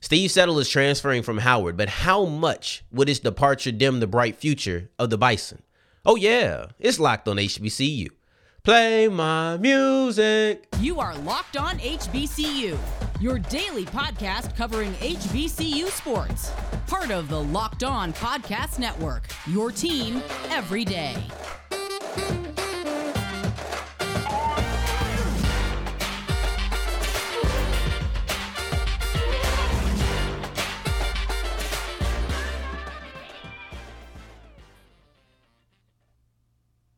Steve Settle is transferring from Howard, but how much would his departure dim the bright future of the Bison? Oh, yeah, it's locked on HBCU. Play my music. You are Locked On HBCU, your daily podcast covering HBCU sports. Part of the Locked On Podcast Network, your team every day.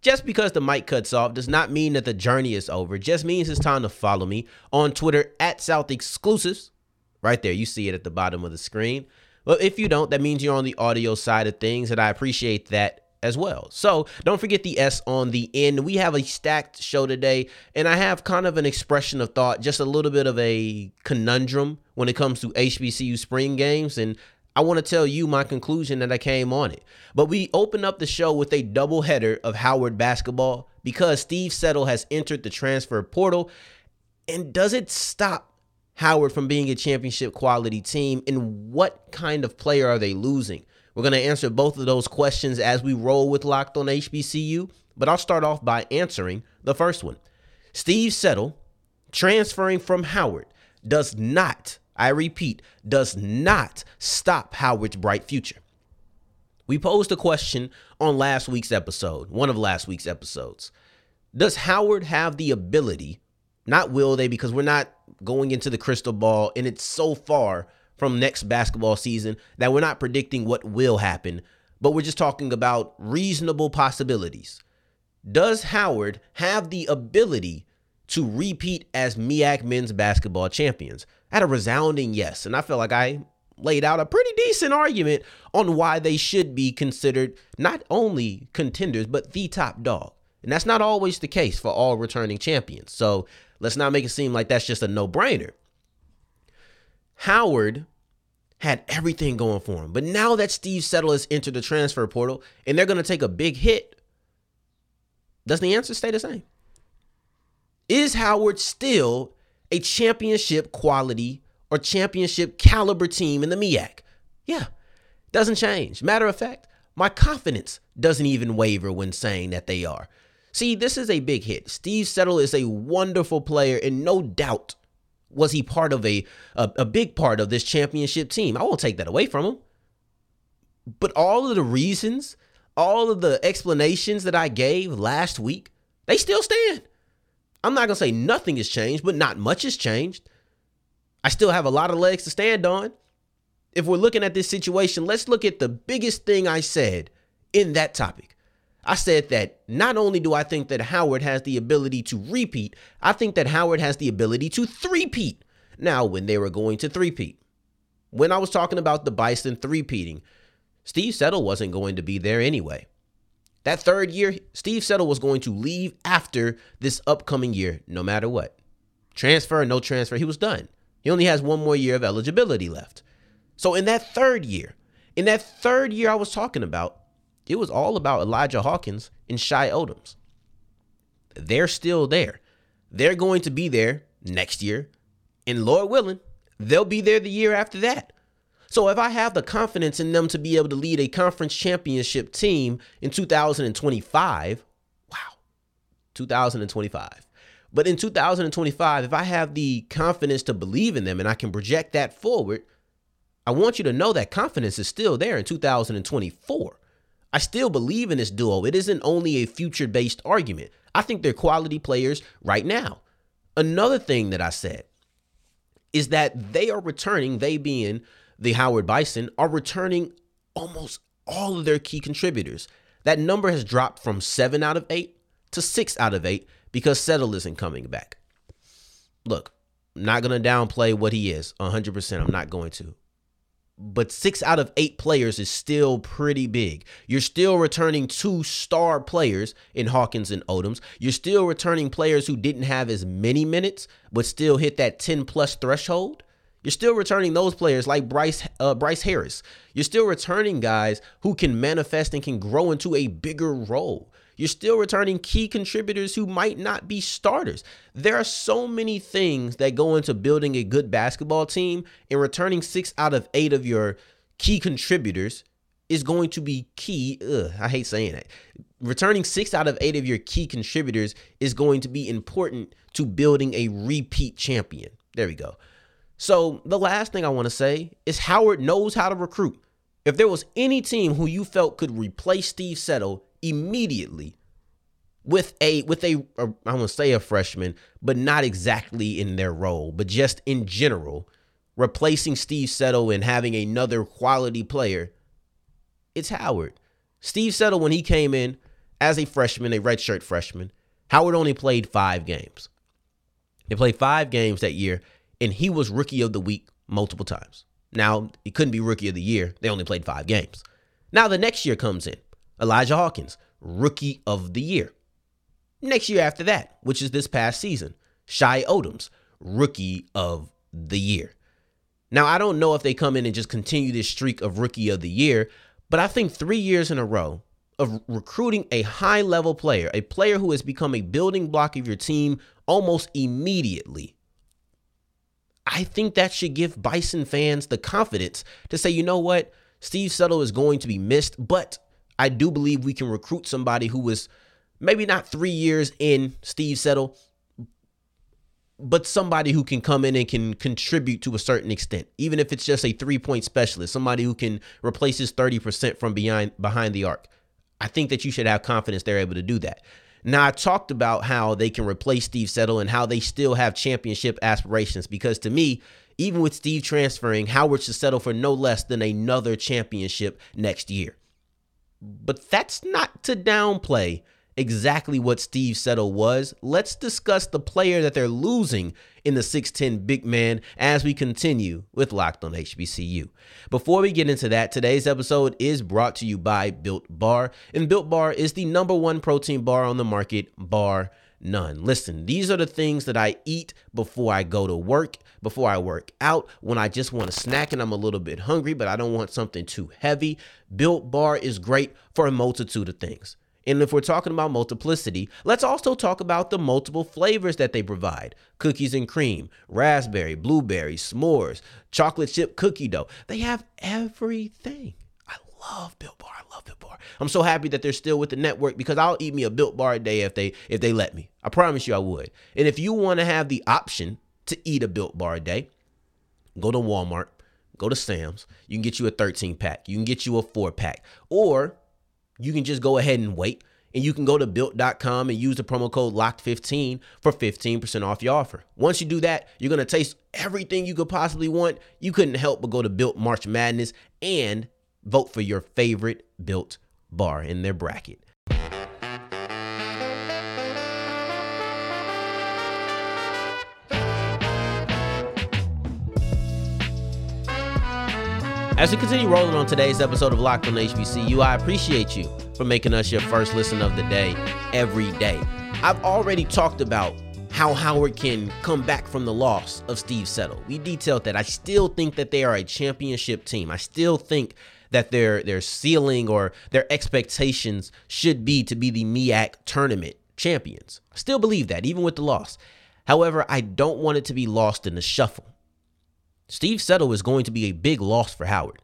just because the mic cuts off does not mean that the journey is over. It just means it's time to follow me on Twitter at South Exclusives. Right there, you see it at the bottom of the screen. Well, if you don't, that means you're on the audio side of things, and I appreciate that as well. So don't forget the S on the end. We have a stacked show today, and I have kind of an expression of thought, just a little bit of a conundrum when it comes to HBCU spring games. And I want to tell you my conclusion that I came on it. But we open up the show with a double header of Howard basketball because Steve Settle has entered the transfer portal. And does it stop Howard from being a championship quality team? And what kind of player are they losing? We're going to answer both of those questions as we roll with Locked on HBCU. But I'll start off by answering the first one. Steve Settle transferring from Howard does not I repeat, does not stop Howard's bright future. We posed a question on last week's episode, one of last week's episodes. Does Howard have the ability, not will they, because we're not going into the crystal ball and it's so far from next basketball season that we're not predicting what will happen, but we're just talking about reasonable possibilities. Does Howard have the ability to repeat as MEAC men's basketball champions? At a resounding yes. And I feel like I laid out a pretty decent argument on why they should be considered not only contenders, but the top dog. And that's not always the case for all returning champions. So let's not make it seem like that's just a no brainer. Howard had everything going for him. But now that Steve Settle has entered the transfer portal and they're going to take a big hit, does the answer stay the same? Is Howard still a championship quality or championship caliber team in the MEAC? Yeah, doesn't change. Matter of fact, my confidence doesn't even waver when saying that they are. See, this is a big hit. Steve Settle is a wonderful player, and no doubt was he part of a, a, a big part of this championship team. I won't take that away from him. But all of the reasons, all of the explanations that I gave last week, they still stand. I'm not going to say nothing has changed, but not much has changed. I still have a lot of legs to stand on. If we're looking at this situation, let's look at the biggest thing I said in that topic. I said that not only do I think that Howard has the ability to repeat, I think that Howard has the ability to threepeat. Now, when they were going to threepeat, when I was talking about the Bison threepeating, Steve Settle wasn't going to be there anyway. That third year, Steve Settle was going to leave after this upcoming year, no matter what. Transfer, no transfer, he was done. He only has one more year of eligibility left. So in that third year, in that third year I was talking about, it was all about Elijah Hawkins and Shy Odums. They're still there. They're going to be there next year. And Lord willing, they'll be there the year after that. So if I have the confidence in them to be able to lead a conference championship team in 2025, wow, 2025. But in 2025, if I have the confidence to believe in them and I can project that forward, I want you to know that confidence is still there in 2024. I still believe in this duo. It isn't only a future based argument. I think they're quality players right now. Another thing that I said is that they are returning, they being the Howard Bison, are returning almost all of their key contributors. That number has dropped from seven out of eight to six out of eight because Settle isn't coming back. Look, I'm not going to downplay what he is 100%. I'm not going to. but six out of eight players is still pretty big. You're still returning two star players in Hawkins and Odums. You're still returning players who didn't have as many minutes, but still hit that 10 plus threshold. You're still returning those players like Bryce uh, Bryce Harris. You're still returning guys who can manifest and can grow into a bigger role. You're still returning key contributors who might not be starters. There are so many things that go into building a good basketball team, and returning six out of eight of your key contributors is going to be key. Ugh, I hate saying that. Returning six out of eight of your key contributors is going to be important to building a repeat champion. There we go. So, the last thing I want to say is Howard knows how to recruit. If there was any team who you felt could replace Steve Settle immediately with a with a, a I want to say a freshman, but not exactly in their role, but just in general, replacing Steve Settle and having another quality player, it's Howard. Steve Settle when he came in as a freshman, a redshirt freshman, Howard only played 5 games. He played 5 games that year and he was rookie of the week multiple times. Now, he couldn't be rookie of the year. They only played 5 games. Now the next year comes in. Elijah Hawkins, rookie of the year. Next year after that, which is this past season, Shy Odums, rookie of the year. Now, I don't know if they come in and just continue this streak of rookie of the year, but I think three years in a row of recruiting a high level player, a player who has become a building block of your team almost immediately. I think that should give Bison fans the confidence to say, you know what? Steve Settle is going to be missed, but I do believe we can recruit somebody who was maybe not three years in Steve Settle, but somebody who can come in and can contribute to a certain extent, even if it's just a three point specialist, somebody who can replace his 30% from behind behind the arc. I think that you should have confidence they're able to do that. Now, I talked about how they can replace Steve Settle and how they still have championship aspirations because to me, even with Steve transferring, Howard should settle for no less than another championship next year. But that's not to downplay exactly what Steve Settle was. Let's discuss the player that they're losing in the 6'10 big man as we continue with Locked on HBCU. Before we get into that, today's episode is brought to you by Built Bar. And Built Bar is the number one protein bar on the market, bar none. Listen, these are the things that I eat before I go to work, before I work out, when I just want a snack and I'm a little bit hungry, but I don't want something too heavy. Built Bar is great for a multitude of things. And if we're talking about multiplicity, let's also talk about the multiple flavors that they provide cookies and cream, raspberry, blueberry, s'mores, chocolate chip cookie dough. They have everything. I love Built Bar. I love Built Bar. I'm so happy that they're still with the network because I'll eat me a Built Bar a day if they if they let me. I promise you I would. And if you want to have the option to eat a Built Bar a day, go to Walmart, go to Sam's. You can get you a 13 pack. You can get you a 4 pack. Or you can just go ahead and wait and you can go to built.com and use the promo code locked15 for 15% off your offer. Once you do that, you're going to taste everything you could possibly want. You couldn't help but go to Built March Madness and vote for your favorite Built bar in their bracket. As we continue rolling on today's episode of Locked on HBCU, I appreciate you for making us your first listen of the day every day. I've already talked about how Howard can come back from the loss of Steve Settle. We detailed that. I still think that they are a championship team. I still think that their their ceiling or their expectations should be to be the MEAC tournament champions. I still believe that, even with the loss. However, I don't want it to be lost in the shuffle. Steve Settle is going to be a big loss for Howard.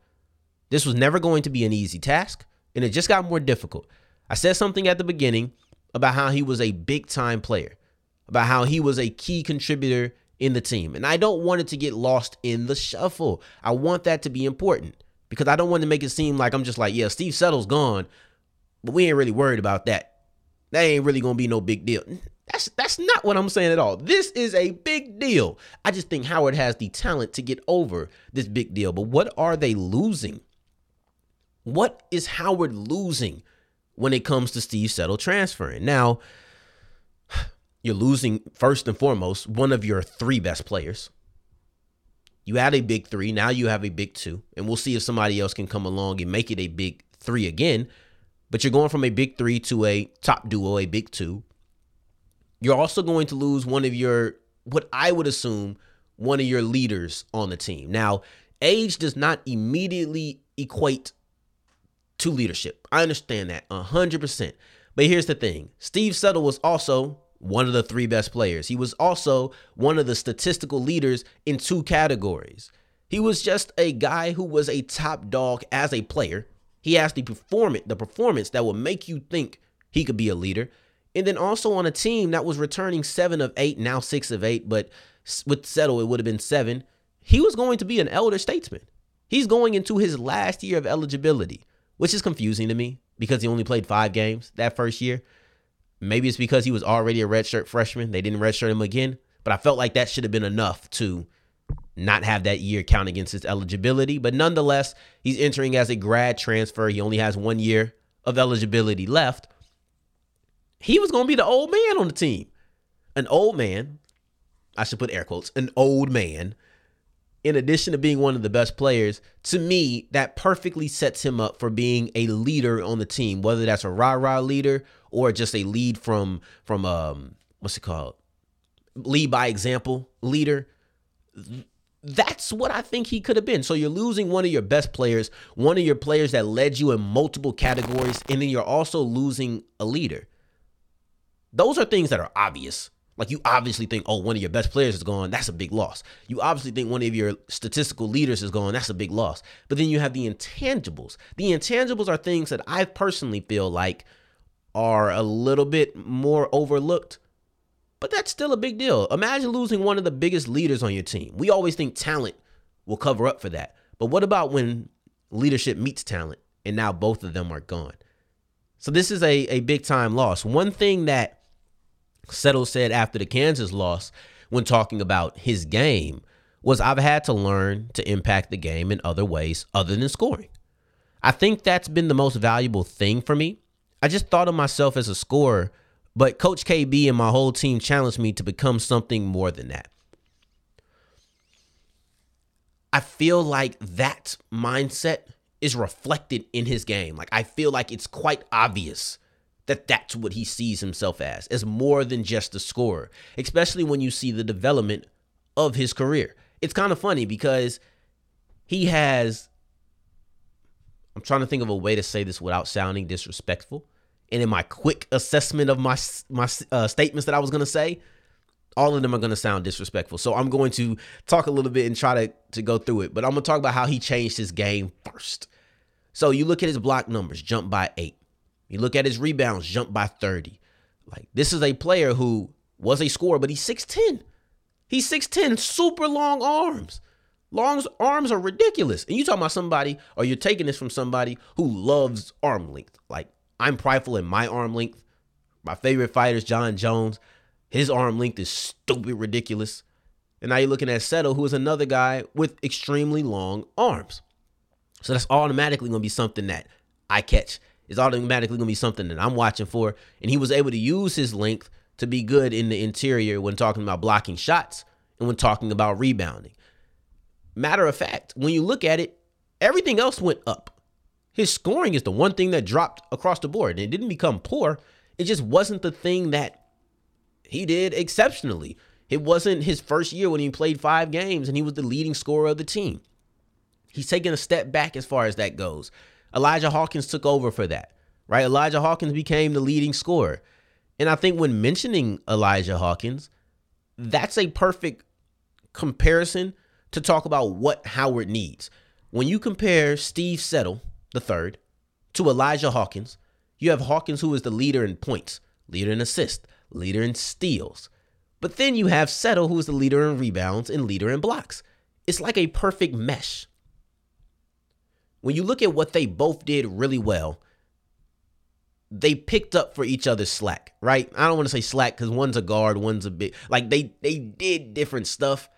This was never going to be an easy task, and it just got more difficult. I said something at the beginning about how he was a big time player, about how he was a key contributor in the team. And I don't want it to get lost in the shuffle. I want that to be important because I don't want to make it seem like I'm just like, yeah, Steve Settle's gone, but we ain't really worried about that. That ain't really going to be no big deal. That's that's not what I'm saying at all. This is a big deal. I just think Howard has the talent to get over this big deal. But what are they losing? What is Howard losing when it comes to Steve Settle transferring? Now, you're losing first and foremost one of your three best players. You had a big three. Now you have a big two. And we'll see if somebody else can come along and make it a big three again. But you're going from a big three to a top duo, a big two. You're also going to lose one of your, what I would assume, one of your leaders on the team. Now, age does not immediately equate to leadership. I understand that 100%. But here's the thing Steve Settle was also one of the three best players. He was also one of the statistical leaders in two categories. He was just a guy who was a top dog as a player. He has the performance, the performance that will make you think he could be a leader. And then also on a team that was returning seven of eight, now six of eight, but with Settle, it would have been seven. He was going to be an elder statesman. He's going into his last year of eligibility, which is confusing to me because he only played five games that first year. Maybe it's because he was already a redshirt freshman. They didn't redshirt him again. But I felt like that should have been enough to not have that year count against his eligibility. But nonetheless, he's entering as a grad transfer. He only has one year of eligibility left. He was going to be the old man on the team. An old man, I should put air quotes, an old man in addition to being one of the best players, to me, that perfectly sets him up for being a leader on the team, whether that's a rah-rah leader or just a lead from from um what's it called? Lead by example leader. That's what I think he could have been. So you're losing one of your best players, one of your players that led you in multiple categories, and then you're also losing a leader. Those are things that are obvious. Like you obviously think, oh, one of your best players is gone. That's a big loss. You obviously think one of your statistical leaders is gone. That's a big loss. But then you have the intangibles. The intangibles are things that I personally feel like are a little bit more overlooked. But that's still a big deal. Imagine losing one of the biggest leaders on your team. We always think talent will cover up for that. But what about when leadership meets talent and now both of them are gone? So this is a, a big time loss. One thing that Settle said after the Kansas loss when talking about his game was I've had to learn to impact the game in other ways other than scoring. I think that's been the most valuable thing for me. I just thought of myself as a scorer, but Coach KB and my whole team challenged me to become something more than that. I feel like that mindset is reflected in his game. Like I feel like it's quite obvious that that's what he sees himself as, as more than just a scorer, especially when you see the development of his career. It's kind of funny because he has I'm trying to think of a way to say this without sounding disrespectful. And in my quick assessment of my my uh, statements that I was going to say, all of them are going to sound disrespectful. So I'm going to talk a little bit and try to to go through it. But I'm going to talk about how he changed his game first. So you look at his block numbers, jump by 8. You look at his rebounds, jump by 30. Like this is a player who was a scorer, but he's 6'10. He's 6'10, super long arms. Long arms are ridiculous. And you talking about somebody, or you're taking this from somebody who loves arm length. Like I'm prideful in my arm length. My favorite fighter is Jon Jones. His arm length is stupid ridiculous. And now you're looking at Settle, who is another guy with extremely long arms. So that's automatically going to be something that I catch is automatically going to be something that I'm watching for. And he was able to use his length to be good in the interior when talking about blocking shots and when talking about rebounding. Matter of fact, when you look at it, everything else went up. His scoring is the one thing that dropped across the board. And it didn't become poor, it just wasn't the thing that he did exceptionally. It wasn't his first year when he played five games and he was the leading scorer of the team. He's taken a step back as far as that goes. Elijah Hawkins took over for that, right? Elijah Hawkins became the leading scorer. And I think when mentioning Elijah Hawkins, that's a perfect comparison to talk about what Howard needs. When you compare Steve Settle, the third, to Elijah Hawkins, you have Hawkins who is the leader in points, leader in assists, leader in steals. But then you have Settle who is the leader in rebounds and leader in blocks. It's like a perfect mesh when you look at what they both did really well, they picked up for each other's slack, right? I don't want to say slack because one's a guard, one's a bit like they they did different stuff,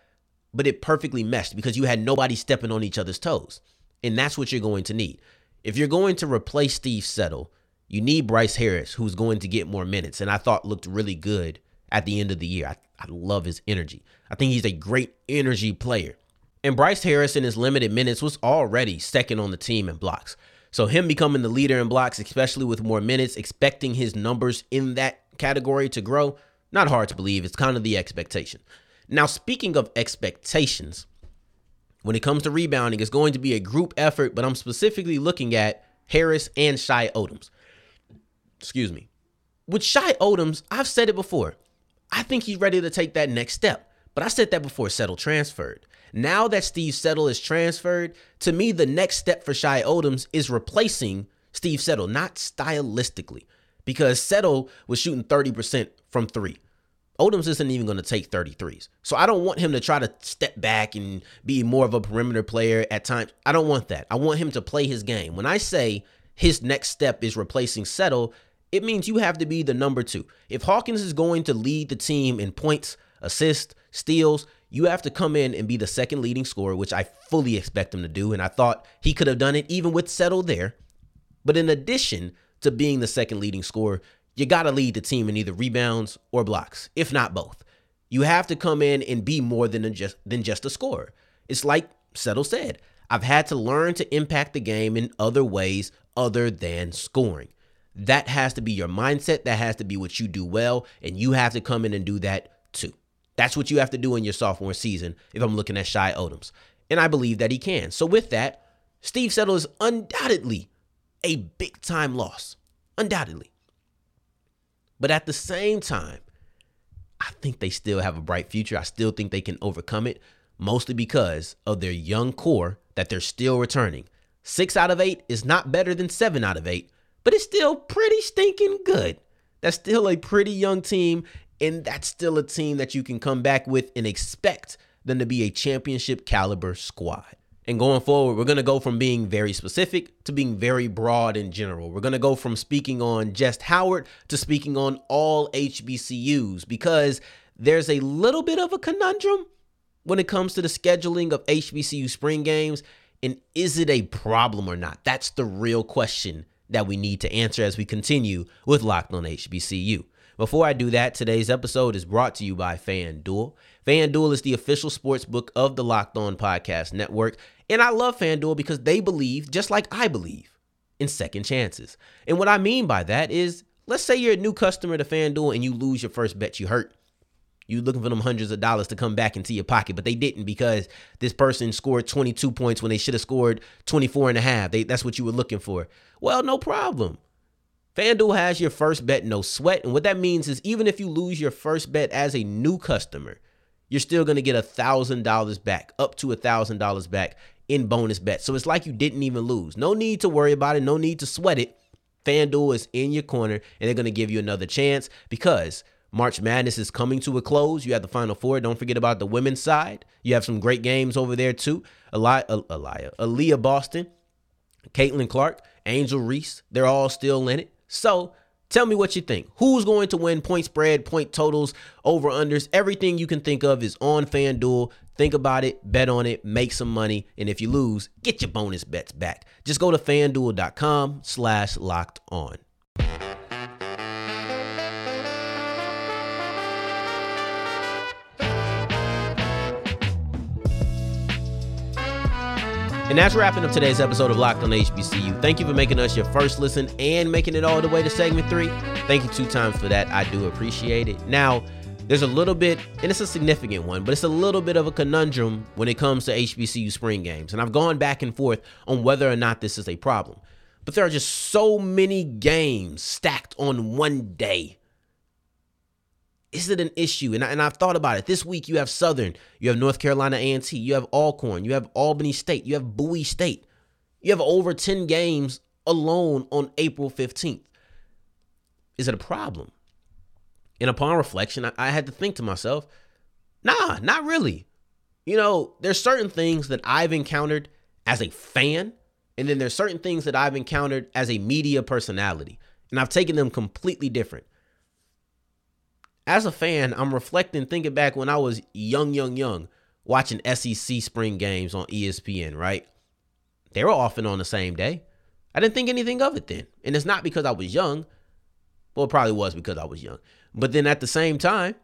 but it perfectly meshed because you had nobody stepping on each other's toes. And that's what you're going to need. If you're going to replace Steve Settle, you need Bryce Harris, who's going to get more minutes. And I thought looked really good at the end of the year. I, I love his energy. I think he's a great energy player. And Bryce Harris in his limited minutes was already second on the team in blocks. So him becoming the leader in blocks, especially with more minutes, expecting his numbers in that category to grow, not hard to believe. It's kind of the expectation. Now, speaking of expectations, when it comes to rebounding, it's going to be a group effort, but I'm specifically looking at Harris and Shy Odums. Excuse me. With Shy Odums, I've said it before. I think he's ready to take that next step. But I said that before Settle transferred. Now that Steve Settle is transferred, to me, the next step for Shy Odums is replacing Steve Settle, not stylistically, because Settle was shooting 30% from three. Odums isn't even going to take 33s. So I don't want him to try to step back and be more of a perimeter player at times. I don't want that. I want him to play his game. When I say his next step is replacing Settle, it means you have to be the number two. If Hawkins is going to lead the team in points, assists, steals, you have to come in and be the second leading scorer, which I fully expect him to do. And I thought he could have done it even with Settle there. But in addition to being the second leading scorer, you got to lead the team in either rebounds or blocks, if not both. You have to come in and be more than just than just a scorer. It's like Settle said, I've had to learn to impact the game in other ways other than scoring. That has to be your mindset. That has to be what you do well, and you have to come in and do that too. That's what you have to do in your sophomore season if I'm looking at Shy Odums. And I believe that he can. So with that, Steve Settle is undoubtedly a big time loss. Undoubtedly. But at the same time, I think they still have a bright future. I still think they can overcome it, mostly because of their young core that they're still returning. Six out of eight is not better than seven out of eight, but it's still pretty stinking good. That's still a pretty young team, and that's still a team that you can come back with and expect them to be a championship caliber squad. And going forward, we're going to go from being very specific to being very broad in general. We're going to go from speaking on just Howard to speaking on all HBCUs because there's a little bit of a conundrum when it comes to the scheduling of HBCU spring games. And is it a problem or not? That's the real question that we need to answer as we continue with Locked on HBCU. Before I do that, today's episode is brought to you by FanDuel. FanDuel is the official sports book of the Locked On Podcast Network. And I love FanDuel because they believe, just like I believe, in second chances. And what I mean by that is, let's say you're a new customer to FanDuel and you lose your first bet, you hurt. You looking for them hundreds of dollars to come back into your pocket, but they didn't because this person scored 22 points when they should have scored 24 and a half. They, that's what you were looking for. Well, no problem. FanDuel has your first bet no sweat. And what that means is even if you lose your first bet as a new customer, you're still going to get $1,000 back, up to $1,000 back in bonus bets. So it's like you didn't even lose. No need to worry about it. No need to sweat it. FanDuel is in your corner and they're going to give you another chance because March Madness is coming to a close. You have the Final Four. Don't forget about the women's side. You have some great games over there too. Eli- Elia, Aliyah Boston, Caitlin Clark, Angel Reese. They're all still in it. So tell me what you think. Who's going to win point spread, point totals, over unders? Everything you can think of is on FanDuel. Think about it, bet on it, make some money, and if you lose, get your bonus bets back. Just go to fanduel.com slash locked on. And that's wrapping up today's episode of Locked on HBCU. Thank you for making us your first listen and making it all the way to segment three. Thank you two times for that. I do appreciate it. Now, there's a little bit, and it's a significant one, but it's a little bit of a conundrum when it comes to HBCU spring games. And I've gone back and forth on whether or not this is a problem. But there are just so many games stacked on one day is it an issue? And, I, and I've thought about it. This week you have Southern, you have North Carolina A&T, you have Alcorn, you have Albany State, you have Bowie State. You have over 10 games alone on April 15th. Is it a problem? And upon reflection, I, I had to think to myself, nah, not really. You know, there's certain things that I've encountered as a fan, and then there's certain things that I've encountered as a media personality. And I've taken them completely different as a fan, I'm reflecting, thinking back when I was young, young, young, watching SEC spring games on ESPN, right? They were often on the same day. I didn't think anything of it then. And it's not because I was young. Well, it probably was because I was young. But then at the same time,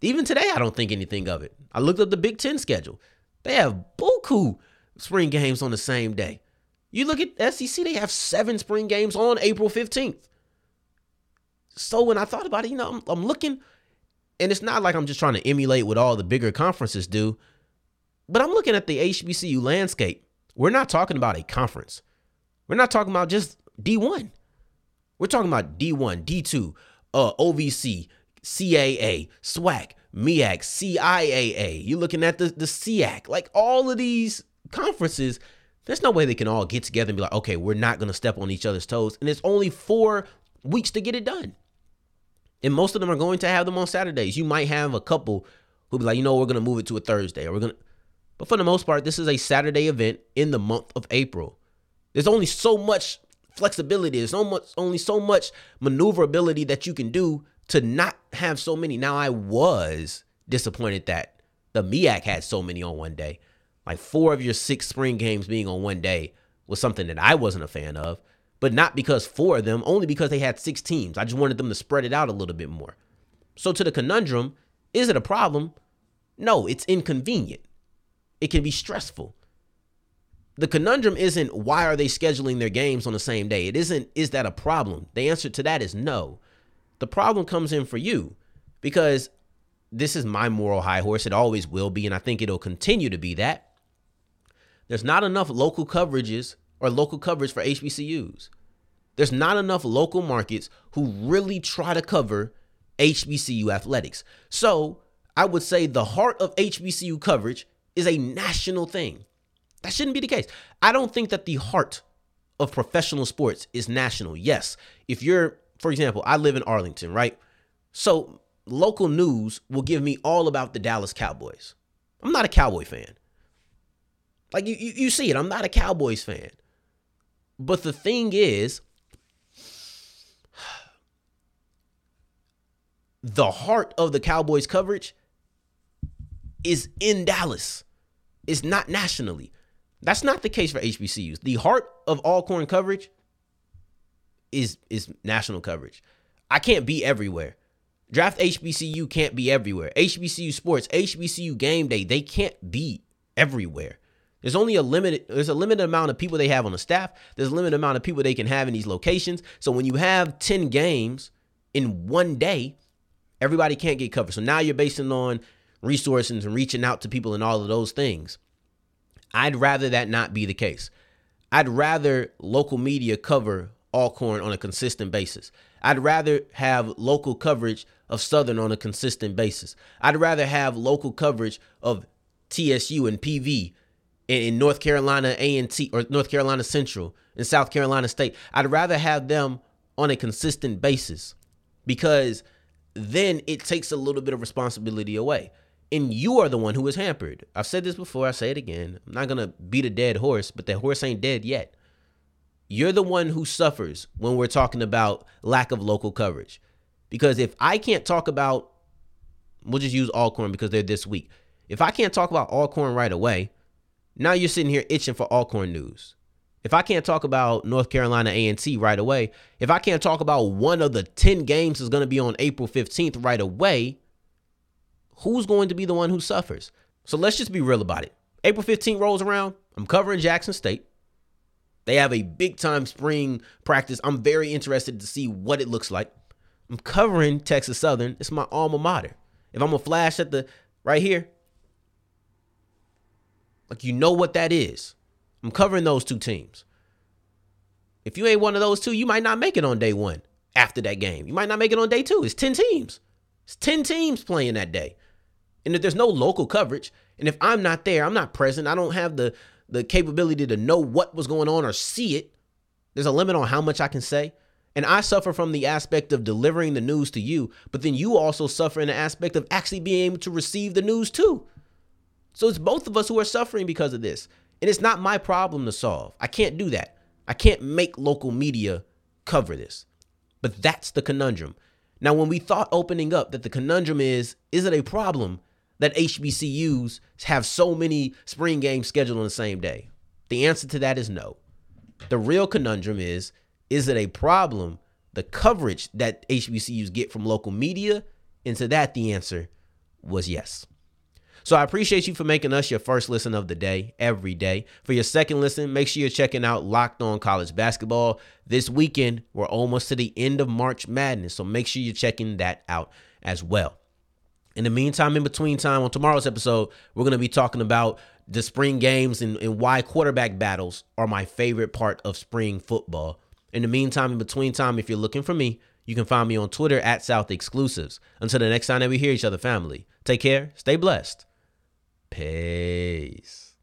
even today, I don't think anything of it. I looked up the Big Ten schedule. They have buku spring games on the same day. You look at SEC, they have seven spring games on April 15th. So when I thought about it, you know, I'm, I'm looking, and it's not like I'm just trying to emulate what all the bigger conferences do, but I'm looking at the HBCU landscape. We're not talking about a conference. We're not talking about just D1. We're talking about D1, D2, uh, OVC, CAA, SWAC, MEAC, CIAA. You're looking at the, the SIAC. Like all of these conferences, there's no way they can all get together and be like, okay, we're not going to step on each other's toes. And it's only four weeks to get it done. And most of them are going to have them on Saturdays. You might have a couple who'll be like, you know, we're going to move it to a Thursday or we're going to. But for the most part, this is a Saturday event in the month of April. There's only so much flexibility. There's only so much maneuverability that you can do to not have so many. Now, I was disappointed that the MEAC had so many on one day. Like four of your six spring games being on one day was something that I wasn't a fan of, but not because four of them, only because they had six teams. I just wanted them to spread it out a little bit more. So, to the conundrum, is it a problem? No, it's inconvenient. It can be stressful. The conundrum isn't why are they scheduling their games on the same day? It isn't, is that a problem? The answer to that is no. The problem comes in for you because this is my moral high horse. It always will be, and I think it'll continue to be that. There's not enough local coverages or local coverage for HBCUs. There's not enough local markets who really try to cover HBCU athletics. So I would say the heart of HBCU coverage is a national thing. That shouldn't be the case. I don't think that the heart of professional sports is national. Yes, if you're, for example, I live in Arlington, right? So local news will give me all about the Dallas Cowboys. I'm not a Cowboy fan. Like you, you, you see it. I'm not a Cowboys fan. But the thing is, the heart of the Cowboys coverage is in Dallas. It's not nationally. That's not the case for HBCUs. The heart of Alcorn coverage is is national coverage. I can't be everywhere. Draft HBCU can't be everywhere. HBCU sports, HBCU game day, they can't be everywhere. There's only a limited there's a limited amount of people they have on the staff. There's a limited amount of people they can have in these locations. So when you have 10 games in one day, everybody can't get covered. So now you're basing on resources and reaching out to people and all of those things. I'd rather that not be the case. I'd rather local media cover Alcorn on a consistent basis. I'd rather have local coverage of Southern on a consistent basis. I'd rather have local coverage of TSU and PV in, North Carolina A&T or North Carolina Central and South Carolina State. I'd rather have them on a consistent basis because then it takes a little bit of responsibility away. And you are the one who is hampered. I've said this before, I say it again. I'm not going to beat a dead horse, but that horse ain't dead yet. You're the one who suffers when we're talking about lack of local coverage. Because if I can't talk about, we'll just use Alcorn because they're this week. If I can't talk about Alcorn right away, now you're sitting here itching for Alcorn news. If I can't talk about North Carolina A&T right away, if I can't talk about one of the 10 games is going to be on April 15th right away, who's going to be the one who suffers? So let's just be real about it. April 15th rolls around, I'm covering Jackson State. They have a big time spring practice. I'm very interested to see what it looks like. I'm covering Texas Southern. It's my alma mater. If I'm a flash at the right here, like you know what that is. I'm covering those two teams. If you ain't one of those two, you might not make it on day one after that game. You might not make it on day two. It's 10 teams. It's 10 teams playing that day. And if there's no local coverage, and if I'm not there, I'm not present, I don't have the the capability to know what was going on or see it. There's a limit on how much I can say. And I suffer from the aspect of delivering the news to you, but then you also suffer in the aspect of actually being able to receive the news too. So it's both of us who are suffering because of this. And it's not my problem to solve. I can't do that. I can't make local media cover this. But that's the conundrum. Now, when we thought opening up that the conundrum is is it a problem that HBCUs have so many spring games scheduled on the same day? The answer to that is no. The real conundrum is is it a problem the coverage that HBCUs get from local media? And to that, the answer was yes. So I appreciate you for making us your first listen of the day every day. For your second listen, make sure you're checking out Locked On College Basketball. This weekend, we're almost to the end of March Madness, so make sure you're checking that out as well. In the meantime, in between time, on tomorrow's episode, we're going to be talking about the spring games and, and why quarterback battles are my favorite part of spring football. In the meantime, in between time, if you're looking for me, you can find me on Twitter at South Exclusives. Until the next time that we hear each other, family, take care, stay blessed. Peace.